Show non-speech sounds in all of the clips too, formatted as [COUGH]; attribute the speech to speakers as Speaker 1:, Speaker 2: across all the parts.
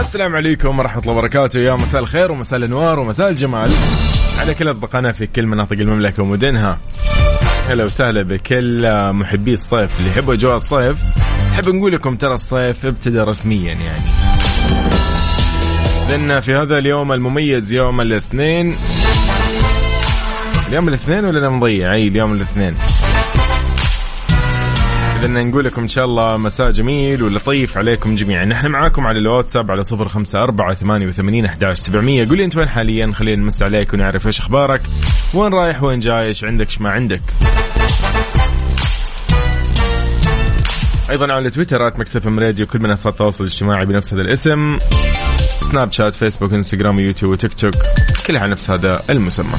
Speaker 1: السلام عليكم ورحمة الله وبركاته. يا مساء الخير ومساء الأنوار ومساء الجمال. على كل أصدقائنا في كل مناطق المملكة ومدنها. هلا وسهلا بكل محبي الصيف اللي يحبوا أجواء الصيف. نحب نقول لكم ترى الصيف ابتدى رسميا يعني. لأن في هذا اليوم المميز يوم الاثنين. اليوم الاثنين ولا أنا مضيع؟ أي اليوم الاثنين. إذا نقول لكم إن شاء الله مساء جميل ولطيف عليكم جميعا. نحن معاكم على الواتساب على صفر خمسة أربعة ثمانية وثمانين أحداش سبعمية. قولي أنت وين حاليا؟ خلينا نمس عليك ونعرف إيش أخبارك. وين رايح؟ وين جاي إيش عندك إيش ما عندك؟ أيضا على تويتر Mix FM Radio كل منصات التواصل الاجتماعي بنفس هذا الاسم. سناب شات فيسبوك إنستغرام يوتيوب وتيك توك كلها على نفس هذا المسمى.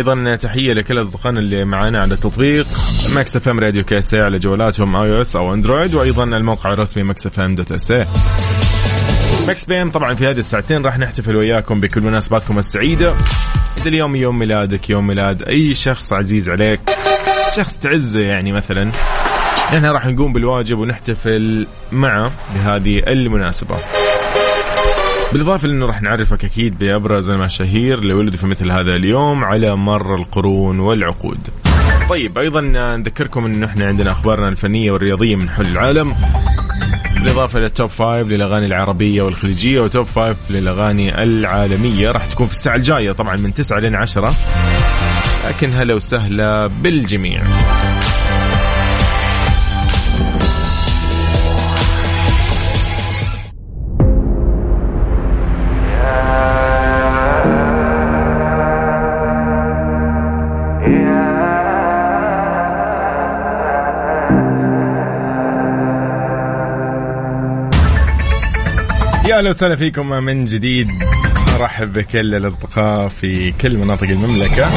Speaker 1: أيضا تحية لكل أصدقائنا اللي معنا على التطبيق. Mix FM Radio KSA على جوالاتهم iOS أو أندرويد وأيضا الموقع الرسمي ماكس إف إم دوت إس Mix PM طبعا في هذه الساعتين راح نحتفل وياكم بكل مناسباتكم السعيدة. اذا اليوم يوم ميلادك يوم ميلاد أي شخص عزيز عليك شخص تعزه يعني مثلا. إحنا راح نقوم بالواجب ونحتفل معه بهذه المناسبة. بالإضافة لأنه راح نعرفك أكيد بأبرز المشاهير اللي ولدوا في مثل هذا اليوم على مر القرون والعقود. طيب أيضا نذكركم أنه إحنا عندنا أخبارنا الفنية والرياضية من حول العالم. بالإضافة لل top five للأغاني العربية والخليجية و top five للأغاني العالمية. راح تكون في الساعة الجاية طبعا من 9 لين 10 لكن هلا وسهلا بالجميع. وسهلا فيكم من جديد. ارحب بكل الأصدقاء في كل مناطق المملكة.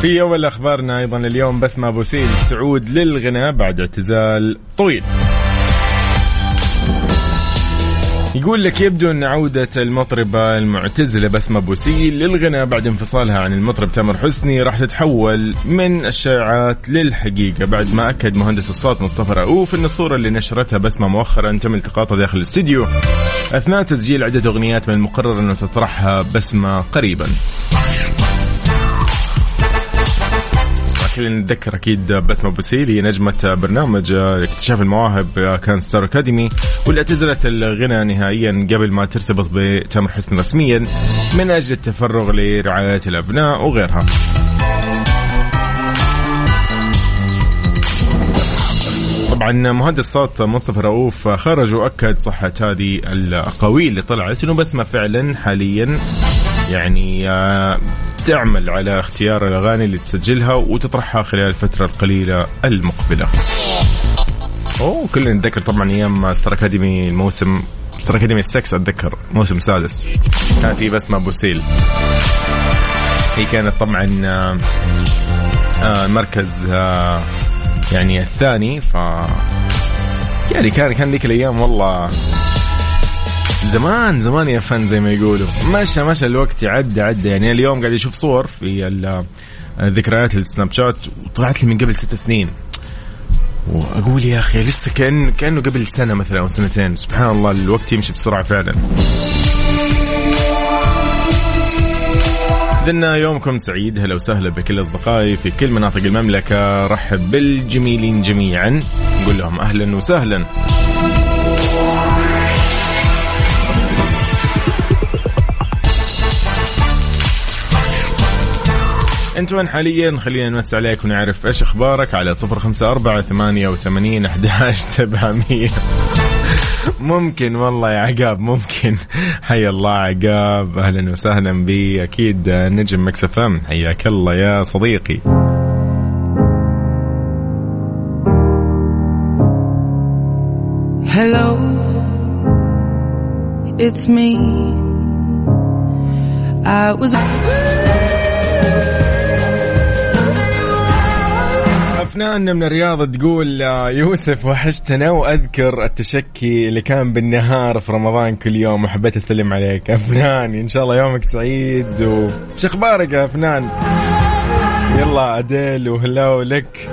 Speaker 1: في اول اخبارنا أيضا اليوم بسمة بوسيل تعود للغناء بعد اعتزال طويل. يقول لك يبدو أن عودة المطربة المعتزلة بسمة بوسيل للغناء بعد انفصالها عن المطرب تامر حسني راح تتحول من الشائعات للحقيقة بعد ما أكد مهندس الصوت مصطفى رؤوف أن الصورة اللي نشرتها بسمة مؤخرا تم التقاطها داخل الاستديو أثناء تسجيل عدة أغنيات من المقرر أنه تطرحها بسمة قريبا. خلينا نتذكر أكيد بسمه بوسيل هي نجمة برنامج اكتشاف المواهب كان ستار أكاديمي واللي اعتزلت الغنى نهائيا قبل ما ترتبط بتامر حسني رسميا من أجل التفرغ لرعاية الأبناء وغيرها. طبعا مهندس صوت مصطفى رؤوف خرج وأكد صحة هذه الاقاويل اللي طلعت إنه بسمة فعلا حاليا يعني تعمل على اختيار الأغاني اللي تسجلها وتطرحها خلال الفترة القليلة المقبلة. أوه كلنا نتذكر طبعا أيام Star Academy الموسم Star Academy ال six أتذكر موسم سادس كان في بسمه بوسيل. هي كانت طبعا المركز يعني الثاني ف يعني كان كان ذيك الأيام والله زمان زمان يا فن زي ما يقولوا. مشى مشى الوقت عدى عدى يعني اليوم قاعد أشوف صور في ذكريات السناب شات وطلعت لي من قبل ست سنين. وأقول يا أخي لسه كان كأنه قبل سنة مثلا أو سنتين. سبحان الله الوقت يمشي بسرعة فعلا. إذن يومكم سعيد. هلا وسهلا بكل أصدقائي في كل مناطق المملكة. رحب بالجميلين جميعا. نقول لهم أهلا وسهلا. أنت وين حاليا؟ خلينا نمس عليك ونعرف إيش أخبارك على صفر خمسة أربعة ثمانية وثمانين أحداش سبعمية. ممكن والله يا عقاب ممكن. حيا الله عقاب. أهلا وسهلا بي. أكيد نجم مكسف إم. حياك الله يا صديقي.
Speaker 2: Hello, it's me. I was.
Speaker 1: أفنان من الرياض تقول آه، يوسف وحشتنا وأذكر التشكي اللي كان بالنهار في رمضان كل يوم وحبيت أسلم عليك. [LAUGHS] أفنان إن شاء الله يومك سعيد وش أخبارك يا أفنان؟ يلا أديل وهلاو لك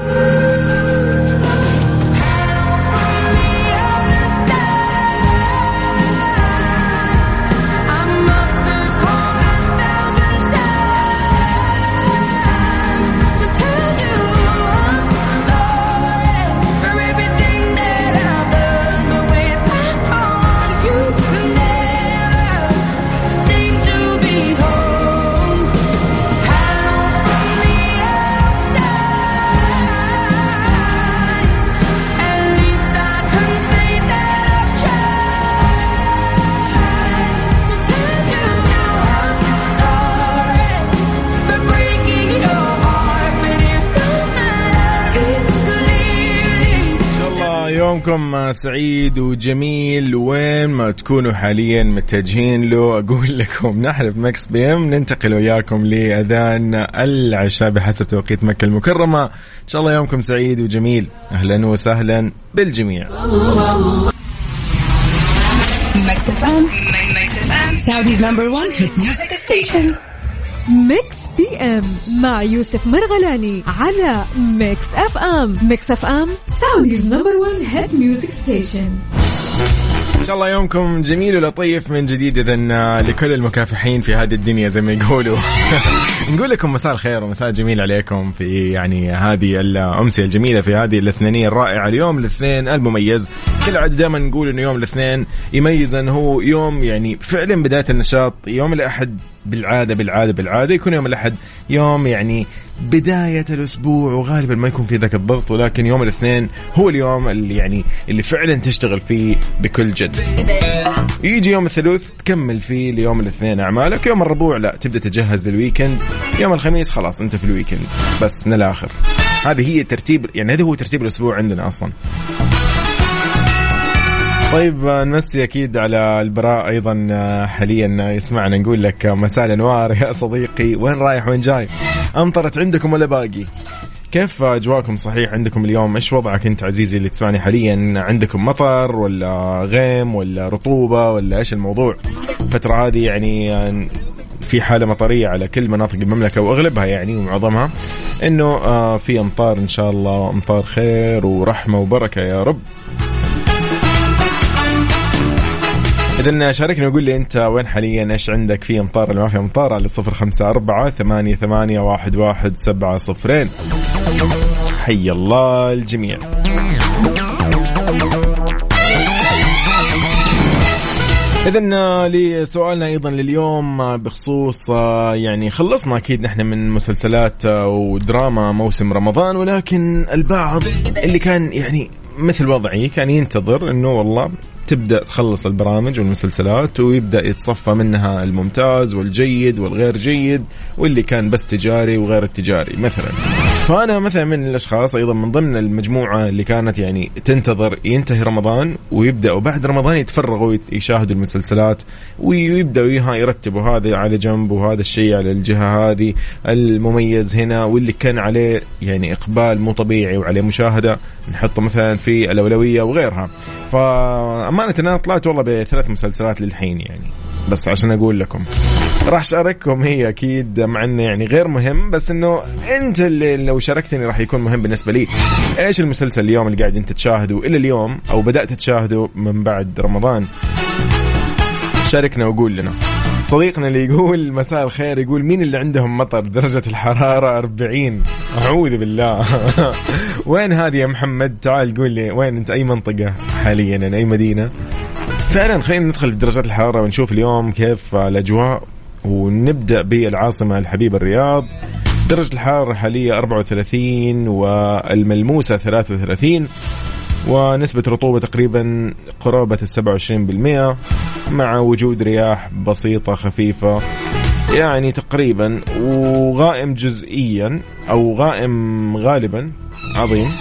Speaker 1: يومكم سعيد وجميل وين ما تكونوا حاليا متجهين له. أقول لكم نحن في Mix PM ننتقل وياكم لأذان العشاء بحسب توقيت مكة المكرمة. إن شاء الله يومكم سعيد وجميل. أهلا وسهلا بالجميع.
Speaker 3: Mix
Speaker 4: PM مع يوسف مرغلاني على Mix FM. Mix FM Saudi's number 1 hit music station.
Speaker 1: إن شاء الله يومكم جميل ولطيف من جديد اذا لكل المكافحين في هذه الدنيا زي ما يقولوا. [LAUGHS] نقول لكم مساء الخير ومساء جميل عليكم في يعني هذه الأمسية الجميلة في هذه الاثنينية الرائعة. اليوم الاثنين المميز. كل عاد دائما نقول إنه يوم الاثنين يميز إنه هو يوم يعني فعلا بداية النشاط يوم الأحد بالعادة بالعادة بالعادة يكون يوم الأحد يوم يعني بداية الأسبوع وغالبا ما يكون في ذاك الضغط ولكن يوم الاثنين هو اليوم اللي يعني اللي فعلا تشتغل فيه بكل جد. يجي يوم الثلاث تكمل فيه ليوم الاثنين أعمالك. يوم الربوع لا تبدأ تجهز لل weekend. يوم الخميس خلاص أنت في ال weekend. بس من الآخر. هذه هي ترتيب يعني هذا هو ترتيب الأسبوع عندنا أصلا. طيب نمسي أكيد على البراء أيضا حاليا يسمعنا نقول لك مساء الأنوار يا صديقي. وين رايح؟ وين جاي؟ أمطرت عندكم ولا باقي؟ كيف أجواءكم؟ صحيح عندكم اليوم إيش وضعك أنت عزيزي اللي تسمعني حاليا؟ عندكم مطر ولا غيم ولا رطوبة ولا إيش الموضوع؟ الفترة هذه يعني في حالة مطرية على كل مناطق المملكة وأغلبها يعني ومعظمها إنه آه، في أمطار إن شاء الله أمطار خير ورحمة وبركة يا رب. إذا شاركني وقول لي أنت وين حاليا؟ إيش عندك في أمطار؟ ولا ما في أمطار على صفر خمسة أربعة ثمانية ثمانية واحد واحد سبعة صفرين. حي الله الجميع. إذا لسؤالنا أيضا لليوم بخصوص يعني خلصنا أكيد نحن من مسلسلات ودراما موسم رمضان ولكن البعض اللي كان يعني مثل وضعي كان ينتظر إنه والله تبدأ تخلص البرامج والمسلسلات ويبدأ يتصفى منها الممتاز والجيد والغير جيد واللي كان بس تجاري وغير التجاري مثلا. فأنا مثلا من الأشخاص أيضا من ضمن المجموعة اللي كانت يعني تنتظر ينتهي رمضان ويبداوا بعد رمضان يتفرغوا يشاهدوا المسلسلات ويبدأوا يرتبوا هذا على جنب وهذا الشيء على الجهة هذه المميز هنا واللي كان عليه يعني إقبال مو طبيعي وعليه مشاهدة نحطه مثلا في الأولوية وغيرها. فامانه أنا طلعت والله بثلاث مسلسلات للحين يعني. بس عشان أقول لكم راح شارككم هي أكيد مع إنه يعني غير مهم بس إنه أنت اللي لو شاركتني راح يكون مهم بالنسبة لي. إيش المسلسل اليوم اللي قاعد أنت تشاهده إلى اليوم أو بدأت تشاهده من بعد رمضان. شاركنا وقول لنا. صديقنا اللي يقول مساء الخير يقول مين اللي عندهم مطر درجة الحرارة 40 أعوذ بالله. [LAUGHS] وين هذه يا محمد؟ تعال قول لي وين أنت؟ أي منطقة حاليا؟ يعني أي مدينة؟ فعلا خلينا ندخل درجات الحرارة ونشوف اليوم كيف الأجواء ونبدأ بالعاصمة الحبيبة الرياض. درجة الحرارة الحالية 34 والملموسة 33 ونسبة رطوبة تقريبا قرابة ال 27% مع وجود رياح بسيطة خفيفة يعني تقريبا وغائم جزئيا أو غائم غالبا عظيم.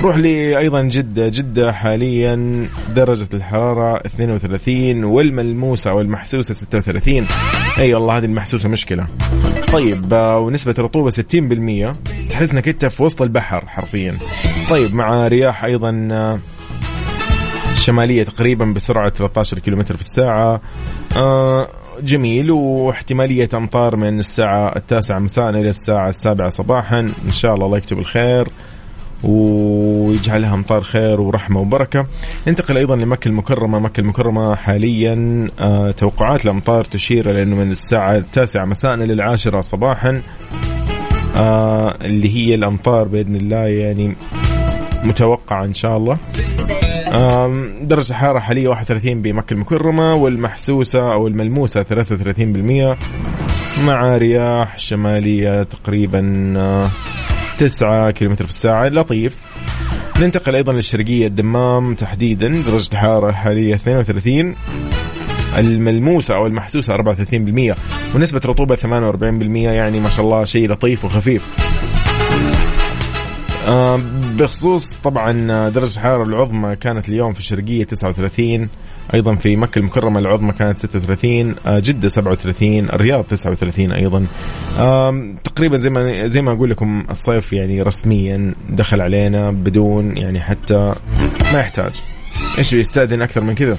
Speaker 1: نروح لي أيضا جدة جدة حاليا درجة الحرارة 32 والملموسة أو المحسوسه 36 أي والله هذه المحسوسة مشكلة. طيب آه، ونسبة الرطوبة 60% تحس إنك أنت في وسط البحر حرفيا. طيب مع رياح أيضا آه، شمالية تقريبا بسرعة 13 كيلومتر في الساعة. آه، جميل واحتمالية أمطار من الساعة التاسعة مساء إلى الساعة السابعة صباحا. إن شاء الله الله يكتب الخير. ويجعلها أمطار خير ورحمة وبركة. ننتقل أيضا لمكة المكرمة، مكة المكرمة حاليا آه توقعات الأمطار تشير إلى إنه من الساعة التاسعة مساء إلى العاشره صباحا آه اللي هي الأمطار بإذن الله يعني متوقعة إن شاء الله. درجة الحرارة حاليا 31 بمكة المكرمة والمحسوسة أو الملموسة 33% مع رياح شمالية تقريبا آه، 9 كيلومتر في الساعة. لطيف. ننتقل أيضا للشرقية الدمام تحديدا. درجة الحرارة حاليا 32 الملموسة أو المحسوسة 34% ونسبة رطوبة 48% يعني ما شاء الله شيء لطيف وخفيف. آه، بخصوص طبعا درجة الحرارة العظمى كانت اليوم في الشرقية 39 أيضا في مكة المكرمة العظمى كانت 36 آه، جدة 37 الرياض 39 أيضا. تقريبا زي ما زي ما أقول لكم الصيف يعني رسميا دخل علينا بدون يعني حتى ما يحتاج. إيش بيستأذن أكثر من كذا؟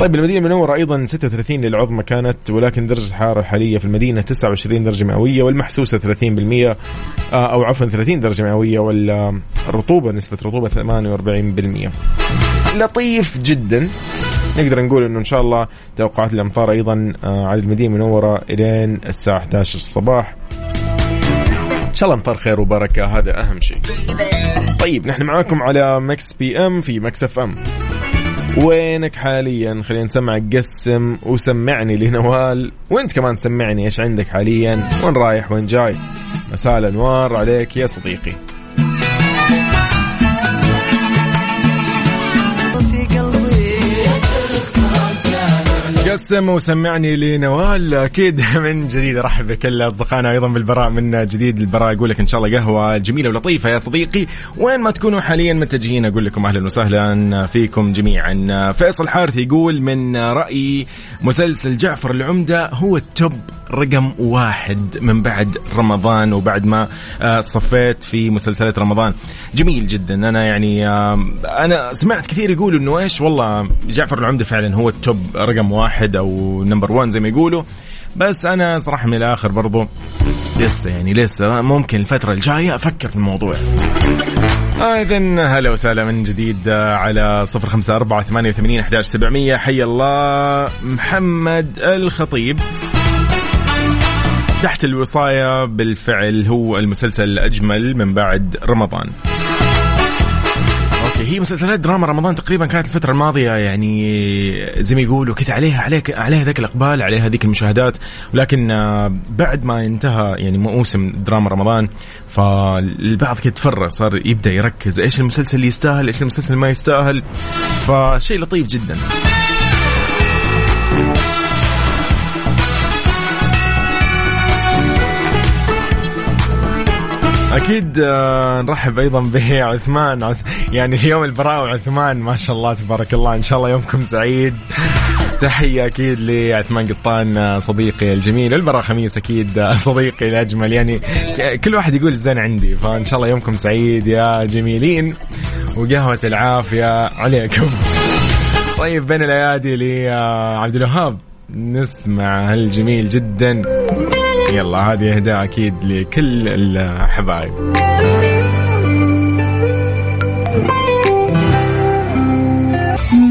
Speaker 1: طيب المدينة المنورة أيضا 36 للعظمى كانت ولكن درجة الحرارة الحالية في المدينة 29 درجة مئوية والمحسوسة 30% آه، أو عفوا 30 درجة مئوية والرطوبة نسبة رطوبة 48% لطيف جدا. نقدر نقول إنه إن شاء الله توقعات الامطار أيضا آه، على المدينة المنورة إلين الساعة 11 الصباح. إن شاء الله امطار خير وبركة هذا أهم شيء. طيب نحن معاكم على Mix PM في Mix FM. وينك حاليا؟ خلينا نسمعك قسم وسمعني لنوال وأنت كمان سمعني إيش عندك حاليا؟ وين رايح؟ وين جاي؟ مساء الأنوار عليك يا صديقي. قسم وسمعني لنوال أكيد [LAUGHS] من جديد. أرحب بكل أصدقائنا أيضا بالبراء من جديد البراء. يقول لك إن شاء الله قهوة جميلة ولطيفة يا صديقي. وين ما تكونوا حاليا متجهين أقول لكم أهلا وسهلا فيكم جميعا. فيصل حارث يقول من رايي مسلسل جعفر العمدة هو ال top رقم واحد من بعد رمضان وبعد ما آه، صفيت في مسلسلات رمضان. جميل جدا. أنا يعني أنا سمعت كثير يقولوا إنه إيش والله جعفر العمدة فعلا هو ال top رقم واحد. أو number 1 زي ما يقولوا. بس أنا صراحة من الآخر برضو لسه يعني لسه ممكن الفترة الجاية أفكر في الموضوع. إذن هلا وسهلا من جديد على صفر خمسة أربعة ثمانية وثمانين أحداش سبعمية. حي الله محمد الخطيب. تحت الوصاية بالفعل هو المسلسل الأجمل من بعد رمضان. هي مسلسلات دراما رمضان تقريبا كانت الفترة الماضية يعني زي ما يقولوا كذا عليها عليها عليها ذاك الإقبال عليها ذيك المشاهدات. ولكن آه، بعد ما انتهى يعني موسم دراما رمضان فالبعض كده تفرغ صار يبدأ يركز. إيش المسلسل اللي يستاهل؟ إيش المسلسل اللي ما يستاهل؟ فشيء لطيف جدا. أكيد آه، نرحب أيضا [LAUGHS] بعثمان. عث... يعني اليوم البراء وعثمان ما شاء الله تبارك الله إن شاء الله يومكم سعيد. تحية أكيد لعثمان قطان آه، صديقي الجميل. والبراء خميس أكيد آه، [LAUGHS] صديقي الأجمل. يعني كل واحد يقول الزين عندي فإن شاء الله يومكم سعيد يا جميلين. وقهوة العافية عليكم. [LAUGHS] طيب بين الأيادي لعبد الوهاب. نسمع هالجميل جدا. يلا هذه أهداء أكيد لكل الحبايب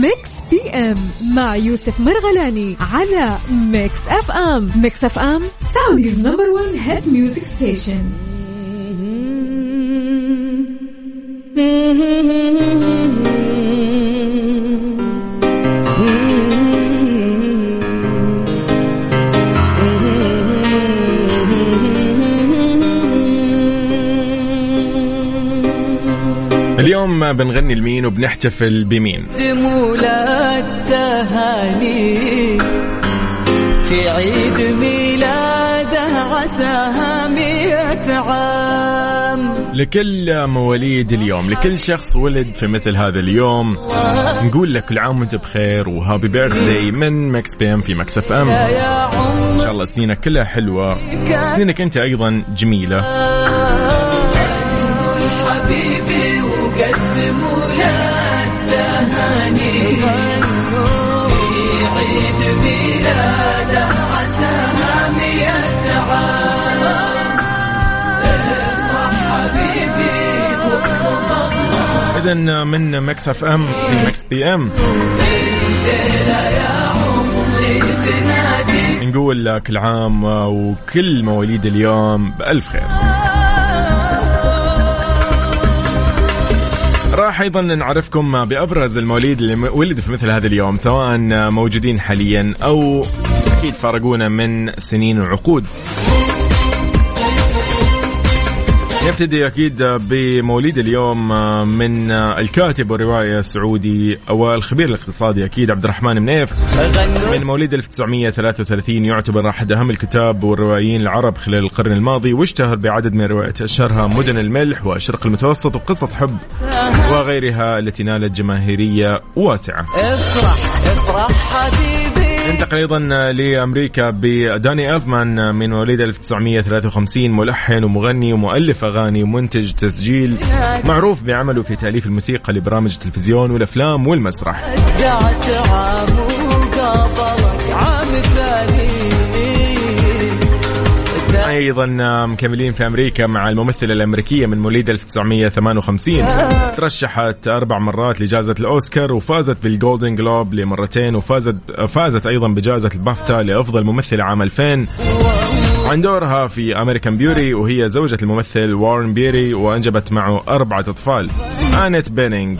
Speaker 4: Mix PM مع يوسف مرغلاني على Mix FM. Mix FM Saudi's number 1 hit music station. [LAUGHS]
Speaker 1: اليوم بنغني لمين وبنحتفل بمين.
Speaker 2: قدموا له التهاني في عيد ميلاده عساها مئة عام.
Speaker 1: لكل مواليد اليوم لكل شخص ولد في مثل هذا اليوم نقول لك كل عام وانت بخير و happy birthday من Mix PM في Mix FM. إن شاء الله سنينك كلها حلوة. سنينك أنت أيضا جميلة.
Speaker 2: حبيبي.
Speaker 1: اذا من Mix FM في Mix PM. نقول كل عام وكل مواليد اليوم بألف خير. راح أيضا نعرفكم بأبرز المواليد اللي ولدوا في مثل هذا اليوم سواء موجودين حاليا أو أكيد فارقونا من سنين وعقود نبتدي أكيد بموليد اليوم من الكاتب والروايه السعودي والخبير الاقتصادي أكيد عبد الرحمن منيف. من مواليد 1933 يعتبر أحد أهم الكتاب والروائيين العرب خلال القرن الماضي واشتهر بعدد من الروايات اشهرها مدن الملح واشرق المتوسط وقصة حب وغيرها التي نالت جماهيرية واسعة.
Speaker 2: افرح افرح حبيبي.
Speaker 1: ننتقل أيضا لأمريكا بداني الفمان من مواليد 1953 ملحن ومغني ومؤلف أغاني ومنتج تسجيل معروف بعمله في تأليف الموسيقى لبرامج التلفزيون والأفلام والمسرح. أيضا مكملين في أمريكا مع الممثلة الأمريكية من مواليد 1958 [LAUGHS] ترشحت أربع مرات لجائزة الأوسكار وفازت بال Golden Globe لمرتين وفازت فازت أيضا بجائزة البافتا لأفضل ممثلة عام 2000 عن دورها في American Beauty وهي زوجة الممثل وارن بيتي وأنجبت معه أربعة أطفال. آنيت بينينج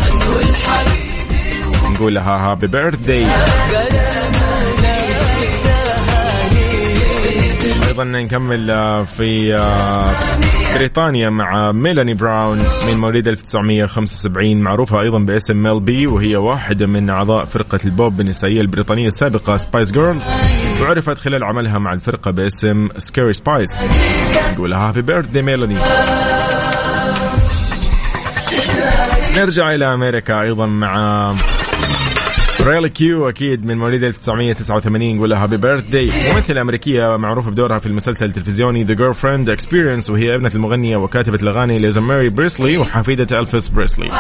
Speaker 1: نقول لها happy birthday أيضا نكمل آه، في آه، بريطانيا مع ميلاني براون من مواليد 1975 معروفة أيضا باسم Mel B وهي واحدة من أعضاء فرقة البوب النسائية البريطانية السابقة Spice Girls وعرفت خلال عملها مع الفرقة باسم Scary Spice نقول لها happy birthday ميلاني. نرجع إلى أمريكا أيضا مع ريلي كيو أكيد من مواليد 1989 نقول لها happy birthday ممثلة أمريكية معروفة بدورها في المسلسل التلفزيوني The Girlfriend Experience وهي ابنة المغنية وكاتبة الأغاني ليزا ماري بريسلي وحفيدة ألفيس بريسلي.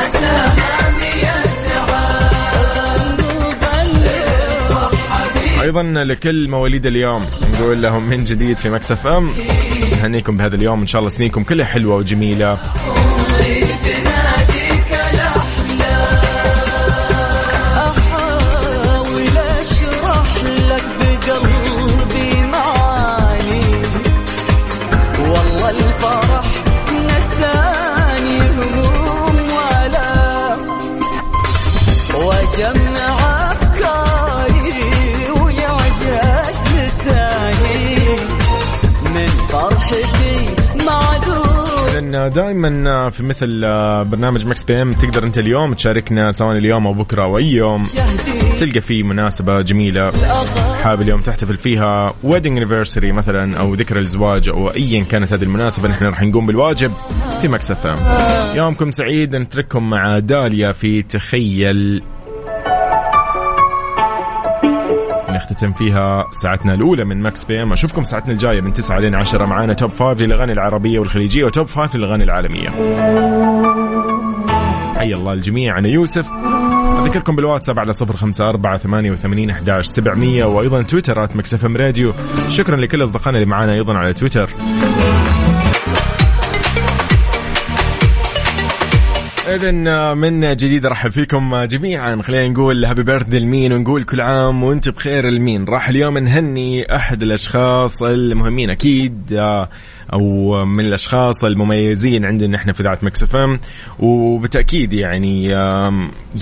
Speaker 1: أيضا لكل مواليد اليوم نقول لهم من جديد في مكسف أم نهنيكم بهذا اليوم إن شاء الله سنينكم كلها
Speaker 2: حلوة
Speaker 1: وجميلة. دائما في مثل برنامج Mix PM تقدر أنت اليوم تشاركنا سواء اليوم أو بكرة أو أي يوم تلقى فيه مناسبة جميلة حابب اليوم تحتفل فيها. wedding anniversary مثلا أو ذكرى الزواج أو ايا كانت هذه المناسبة نحن راح نقوم بالواجب في Mix FM يومكم سعيد نترككم مع داليا في تخيل نختتم فيها ساعتنا الأولى من Mix PM. أشوفكم ساعتنا الجاية من 9 لين 10 معانا top 5 للأغاني العربية والخليجية و top 5 للأغاني العالمية. حي الله الجميع. أنا يوسف. أذكركم بالواتساب على صفر خمسة أربعة ثمانية وثمانين أحداش سبعمية وأيضا تويتر at Mix FM Radio. شكرا لكل أصدقائنا اللي معانا أيضا على تويتر. إذا من جديد ارحب فيكم جميعا. خلينا نقول happy birthday لمين ونقول كل عام وأنت بخير لمين. راح اليوم نهني أحد الأشخاص المهمين أكيد آه، أو من الأشخاص المميزين عندنا إحنا في ذات Mix FM. وبالتأكيد يعني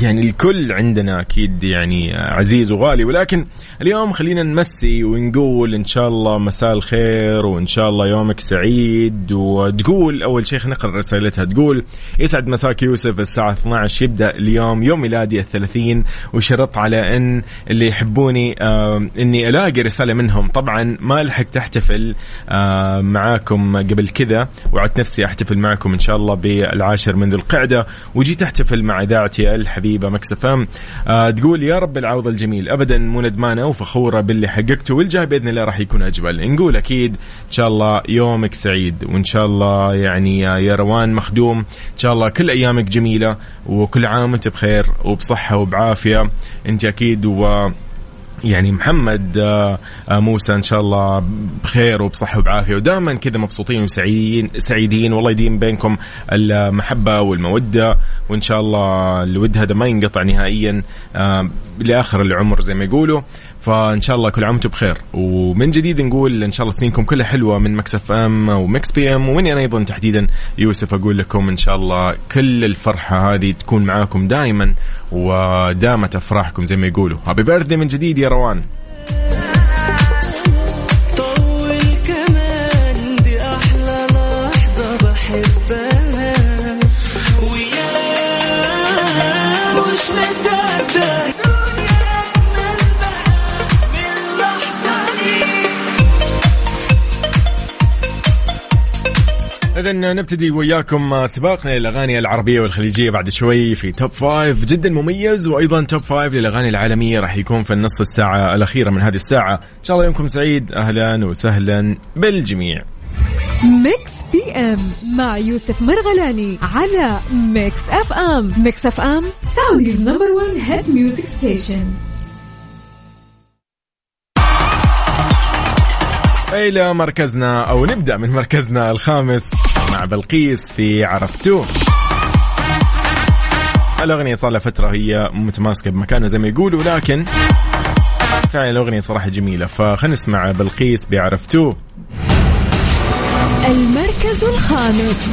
Speaker 1: يعني الكل عندنا أكيد يعني عزيز وغالي. ولكن اليوم خلينا نمسي ونقول إن شاء الله مساء الخير وإن شاء الله يومك سعيد. وتقول أول شيء نقرأ رسالتها تقول يسعد مساك يوسف الساعة 12 يبدأ اليوم يوم ميلادي الثلاثين. وشرط على إن اللي يحبوني إني ألاقي رسالة منهم. طبعا ما ألحق تحتفل معاكم. معاكم قبل كذا وعدت نفسي أحتفل معكم إن شاء الله بالعاشر من ذي القعدة وجيت أحتفل مع اذاعتي الحبيبة مكسفام آه تقول يا رب العوض الجميل ابدا مو ندمانة وفخورة باللي حققته والجاي بإذن الله راح يكون أجمل. نقول أكيد إن شاء الله يومك سعيد وإن شاء الله يعني يا روان مخدوم إن شاء الله كل أيامك جميلة وكل عام وأنت بخير وبصحة وبعافية. أنت أكيد و يعني محمد آه، آه، موسى إن شاء الله بخير وبصحة وبعافية. ودائما كذا مبسوطين وسعيدين سعيدين والله يديم بينكم المحبة والمودة. وإن شاء الله الود هذا ما ينقطع نهائيا آه، لآخر العمر زي ما يقولوا. فإن شاء الله كل عام وأنتم بخير. ومن جديد نقول إن شاء الله سنينكم كلها حلوة من Mix FM و Mix PM ومني أنا أيضا تحديدا يوسف. أقول لكم إن شاء الله كل الفرحة هذه تكون معاكم دائما ودامت أفراحكم زي ما يقولوا. happy birthday من جديد يا روان. إذا نبتدي وياكم سباقنا للأغاني العربية والخليجية بعد شوي في Top Five جدا مميز وأيضا Top Five للأغاني العالمية راح يكون في النص الساعة الأخيرة من هذه الساعة. إن شاء الله يومكم سعيد. أهلا وسهلا بالجميع.
Speaker 4: Mix PM مع يوسف مرغلاني على Mix FM Mix FM Saudi's number 1 hit music station
Speaker 1: إلى مركزنا أو نبدأ من مركزنا الخامس مع بلقيس في عرفتوه الأغنية صار لها فترة هي متماسكة بمكانها زي ما يقولوا لكن فعلا الأغنية صراحة جميلة فخلينا نسمع بلقيس بعرفتوه
Speaker 4: المركز الخامس.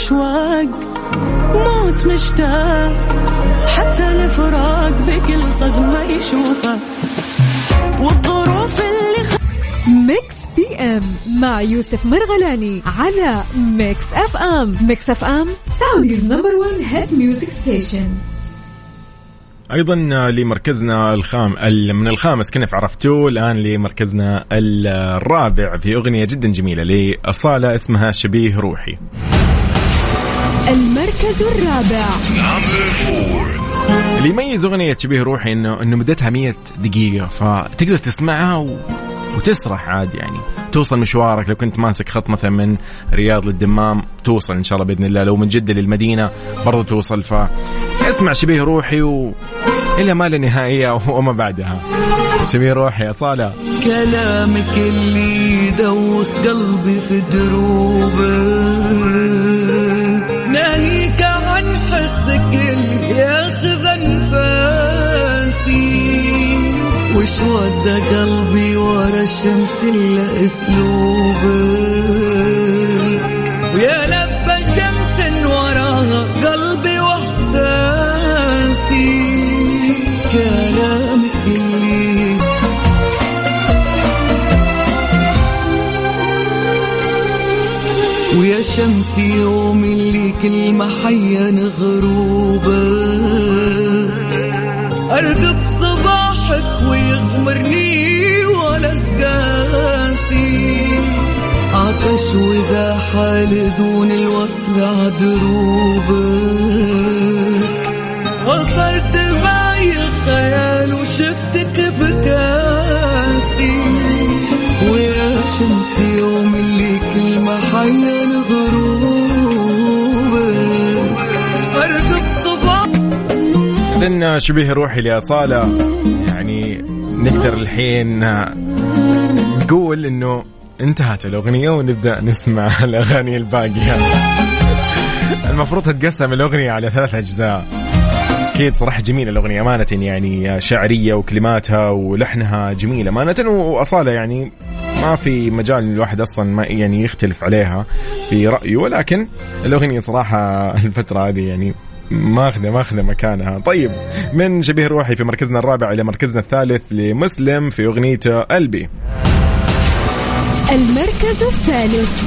Speaker 2: أشواق موت مشتاق حتى الفراق بكل صدمة يشوفه والظروف اللي خ...
Speaker 4: Mix PM مع يوسف مرغلاني على Mix FM. Mix FM Saudi's number 1 hit music station
Speaker 1: أيضا لمركزنا الخام ال- من الخامس كنف عرفتوه الآن لمركزنا الرابع في أغنية جدا جميلة لأصالة اسمها شبيه روحي.
Speaker 4: المركز الرابع.
Speaker 1: اللي يميز أغنية شبيه روحي انه إنه مدتها 100 دقيقة فتقدر تسمعها و... وتسرح عادي يعني. توصل مشوارك لو كنت ماسك خط مثلا من رياض للدمام توصل إن شاء الله بإذن الله. لو من جدة للمدينة برضو توصل ف اسمع شبيه روحي و إلى ما لا نهاية [LAUGHS] وما بعدها. شبيه روحي اصاله
Speaker 2: كلامك اللي يدوخ قلبي في دروبه وش ودى قلبي ورا الشمس إلا اسلوبك ويا لبى شمس وراها قلبي وإحساسي. كلامك اللي ويا شمس يوم اللي كل ما حين غروبه أرقب صباحك ويغمرني ولا قاسي عطش وإذا حال دون الوصل عدروبك وصلت معي الخيال وشفتك بكاسي. ويا شمس يوم اللي كل ما حين غروبك أرقب صباح.
Speaker 1: إذن شبيه روحي يعني نقدر الحين نقول إنه انتهت الأغنية ونبدأ نسمع [LAUGHS] الأغاني الباقية. المفروض تتقسم الأغنية على ثلاث أجزاء. أكيد صراحة جميلة الأغنية أمانة يعني شعرية وكلماتها ولحنها جميلة أمانة وأصالة يعني ما في مجال الواحد أصلا ما يعني يختلف عليها في رأيه ولكن الأغنية صراحة [LAUGHS] الفترة هذه يعني ماخذه ماخذه مكانها. طيب من شبيه روحي في مركزنا الرابع إلى مركزنا الثالث لمسلم في أغنيته قلبي.
Speaker 4: المركز الثالث.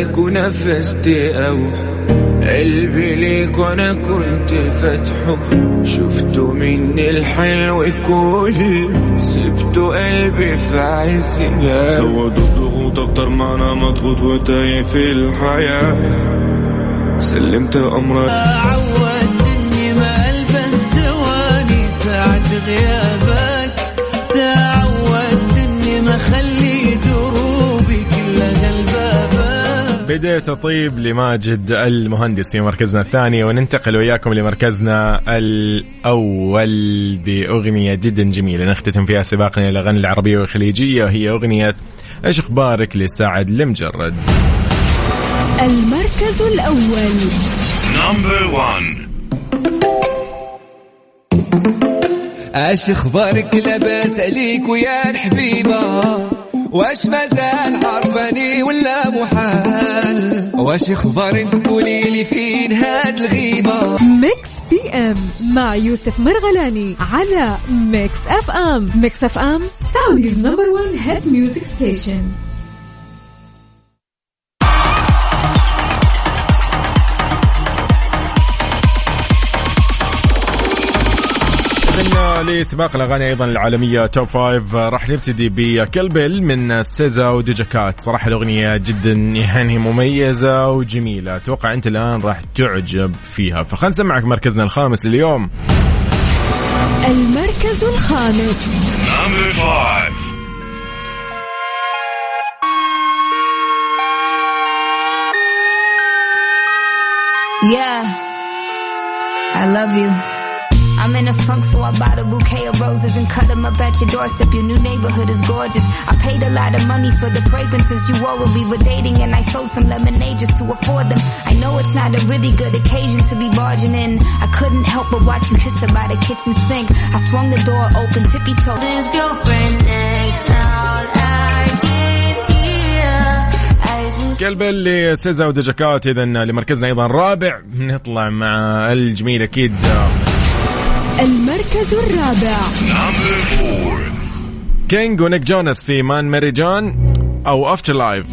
Speaker 5: لسه فيكو نفست أو قلبي ليك وأنا كنت فاتحه شفته مني الحلو كل سبته قلبي في عز زود الضغوط أكتر ما أنا مضغوط وتايه في الحياة. سلمت أمرك.
Speaker 2: عودتني ما البس دواني ساعة غيابك
Speaker 1: بديت اطيب لماجد المهندس في مركزنا الثاني وننتقل وياكم لمركزنا الأول بأغنية جدا جميلة. نختتم فيها سباقنا إلى الاغاني العربية والخليجية وهي أغنية إيش أخبارك لسعد المجرد.
Speaker 4: المركز الأول.
Speaker 6: Number one.
Speaker 2: إيش أخبارك لاباس عليك ويا الحبيبة. واش مازال عرفاني ولا محال؟ واش أخبارك قولي لي فين هاد الغيبة؟
Speaker 4: Mix PM مع يوسف مرغلاني على Mix FM. Mix FM Saudi's number 1 hit music station.
Speaker 1: إذن لسباق الأغاني أيضا العالمية Top Five راح نبتدي بكلبل من سيزا وديجاكات صراحة الأغنية جدا يعني مميزة وجميلة. أتوقع أنت الآن راح تعجب فيها. فخلنا نسمعك مركزنا الخامس لليوم.
Speaker 4: المركز الخامس.
Speaker 6: Number five.
Speaker 3: Yeah, I love you. I'm in a funk, so I bought a bouquet of roses and cut them up at your doorstep. Your new neighborhood is gorgeous. I paid a lot of money for the fragrances you wore when we were dating, and I sold some lemonade just to afford them. I know it's not a really good occasion to be barging in. I couldn't help but watch you kiss her by the kitchen sink. I swung the door open, tippy toe. His girlfriend next out, I did hear. I just
Speaker 1: كلبل لسيزا وديجاكات اذا لمركزنا ايضا رابع نطلع مع الجميل اكيد
Speaker 4: المركز الرابع
Speaker 6: Number four.
Speaker 1: كينج ونيك جونس في مان ماري جون او افتر لايف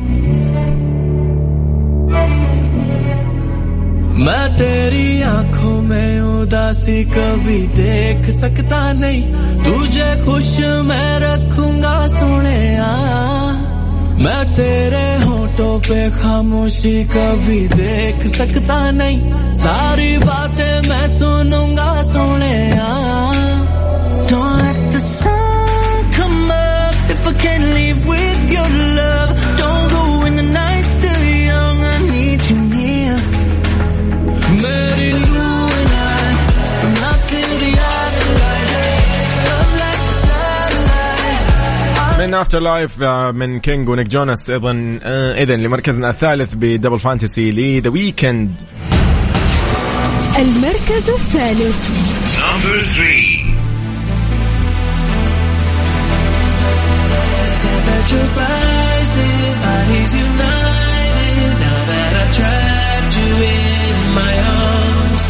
Speaker 2: मैं तेरी आंखों में उदासी कभी देख सकता नहीं तुझे खुश मैं रखूंगा सुने मैं तेरे होठों पे खामोशी कभी देख सकता नहीं सारी बातें मैं सुनूंगा من Afterlife
Speaker 1: من King و Nick Jonas أيضا آه، اذا لمركزنا الثالث ب Double Fantasy ل The Weeknd
Speaker 4: المركز الثالث
Speaker 6: Number three.
Speaker 2: Temperature rising, bodies united. Now that I've trapped you in my arms,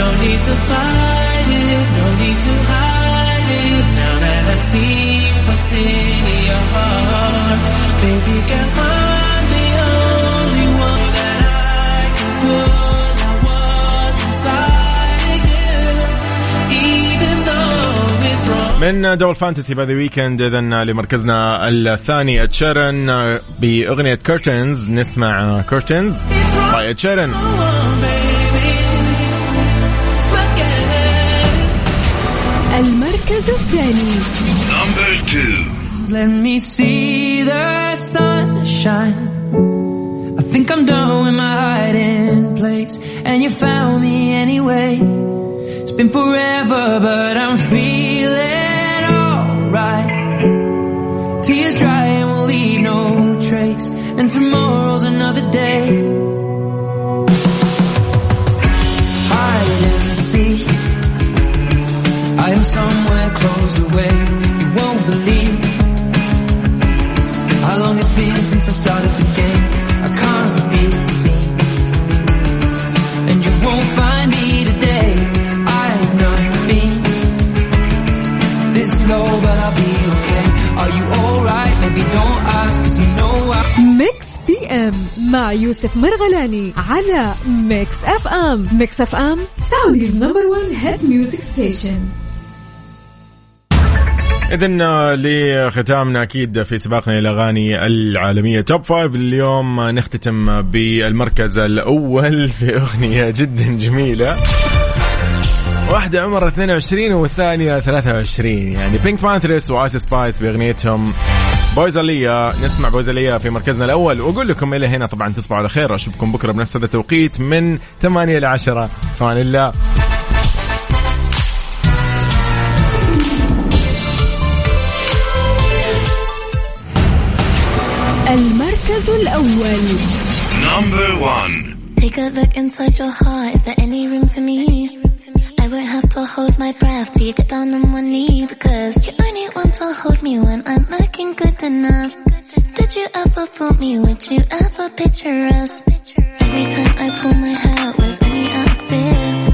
Speaker 2: no need to fight it, no need to hide it. Now that I've seen
Speaker 1: من Double Fantasy by The Weeknd اذا لمركزنا الثاني Ed Sheeran بأغنية Curtains نسمع Curtains by Ed Sheeran
Speaker 4: المركز الثاني
Speaker 6: Number two.
Speaker 2: Let me see the sunshine. I think I'm done with my hiding place. and you found me anyway. It's been forever, but I'm feeling alright. Tears dry and we'll leave no trace, and tomorrow's another day. somewhere closed away. You won't believe how long it's been since I started the game. I can't be seen, and you won't find me today. I've not been this low, but I'll be okay. Are you alright? Maybe don't ask, cause you know I.
Speaker 4: ميكس بي ام مع يوسف مرغلاني على ميكس اف ام ميكس اف ام سعوديز نمبر 1 هيد ميوزك ستيشن
Speaker 1: اذا لختامنا أكيد في سباقنا إلى الاغاني العالمية. توب فايف اليوم آه، نختتم بالمركز الأول [LAUGHS] في أغنية جدا جميلة. واحدة عمرها 22 والثانية 23 يعني PinkPantheress و Ice Spice بأغنيتهم. بويزالية نسمع بويزالية في مركزنا الأول. وأقول لكم إلى هنا طبعا تصبحوا على خير. أشوفكم بكرة بنفس هذا التوقيت من 8 ل 10 فأمان الله.
Speaker 4: المركز الأول
Speaker 6: Number one.
Speaker 7: Take a look inside your heart. Is there any room for me? I won't have to hold my breath till you get down on one knee because you only want to hold me when I'm looking good enough. Did you ever fool me? Would you ever picture us? Every time I pull my hair, was any